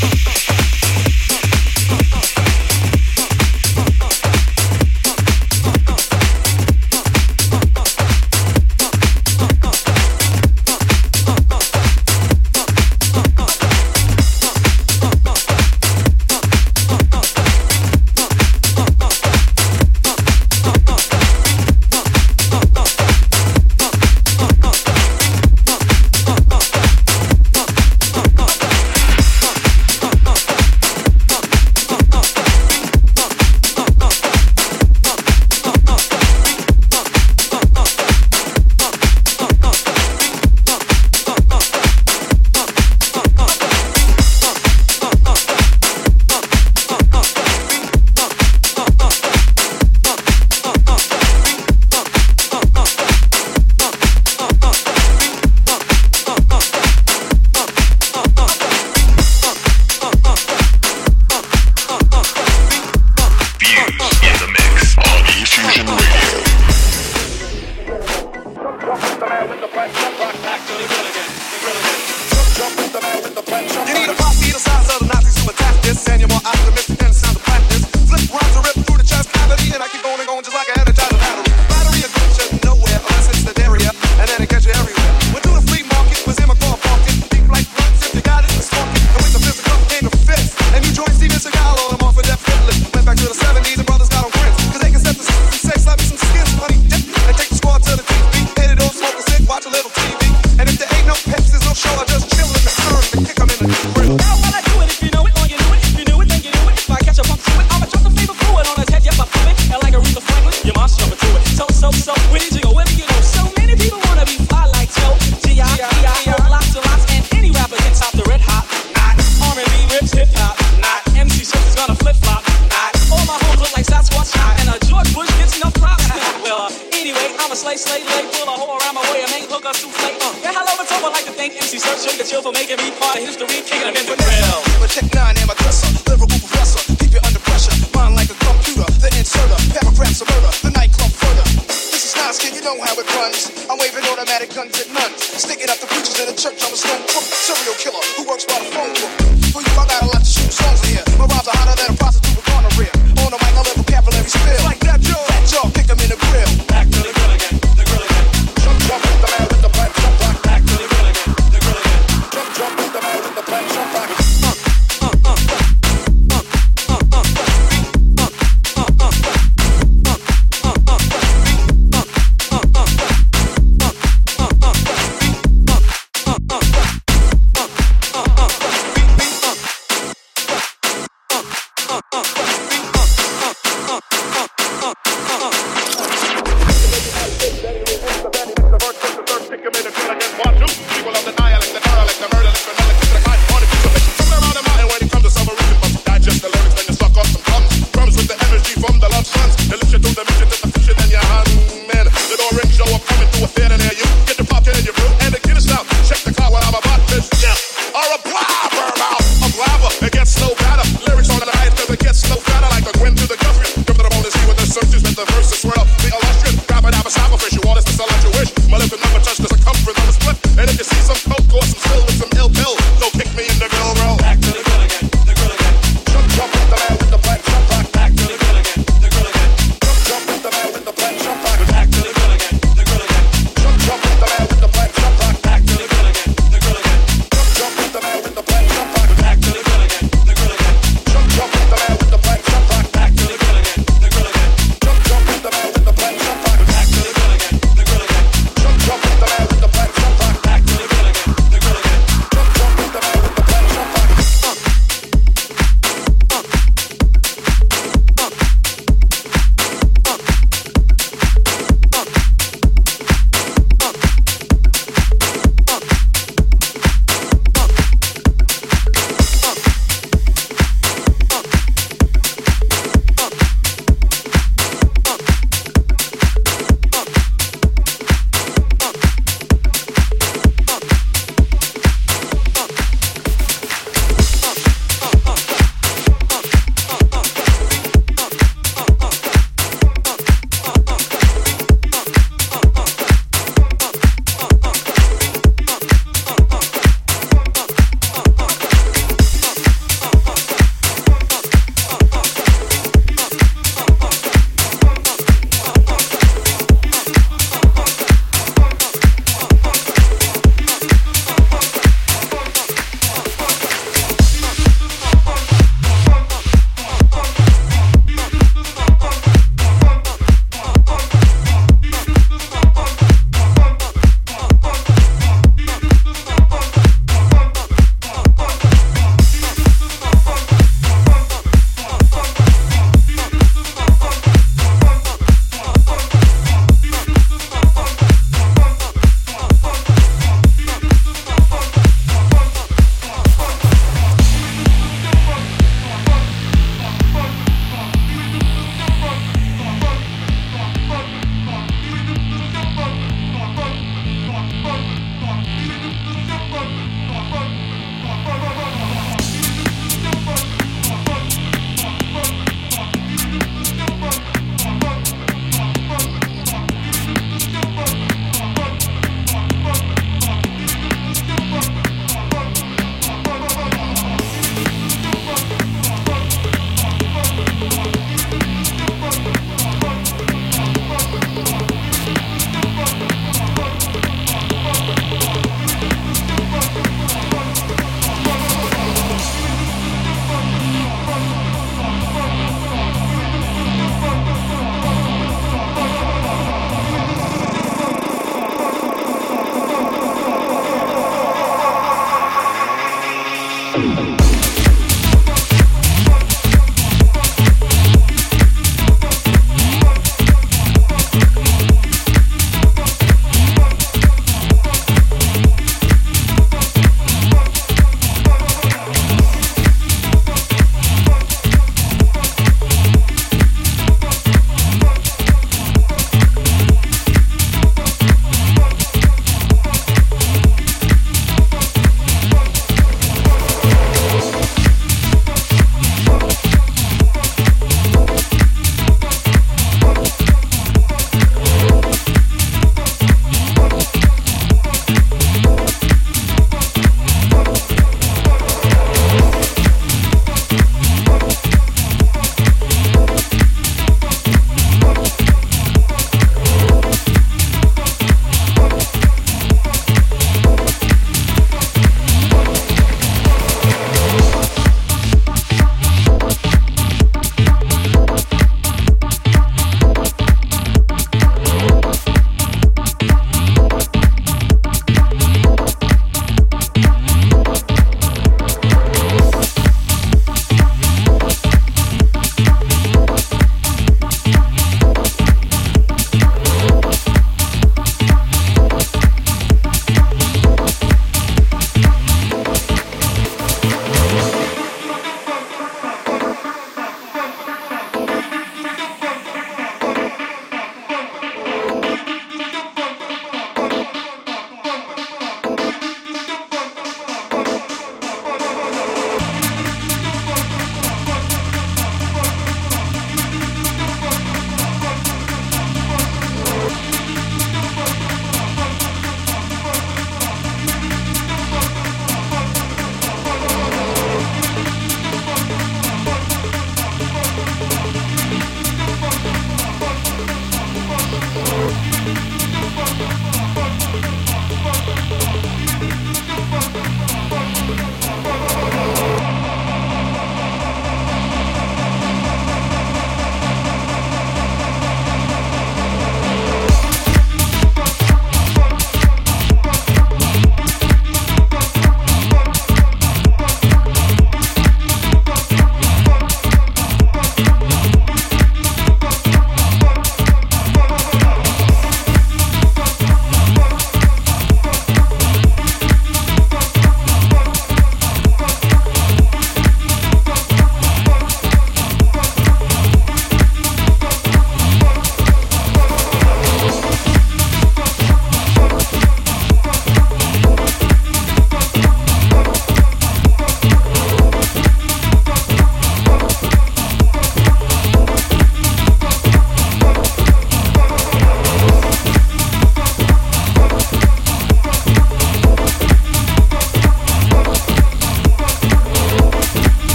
Fuck, fuck, fuck.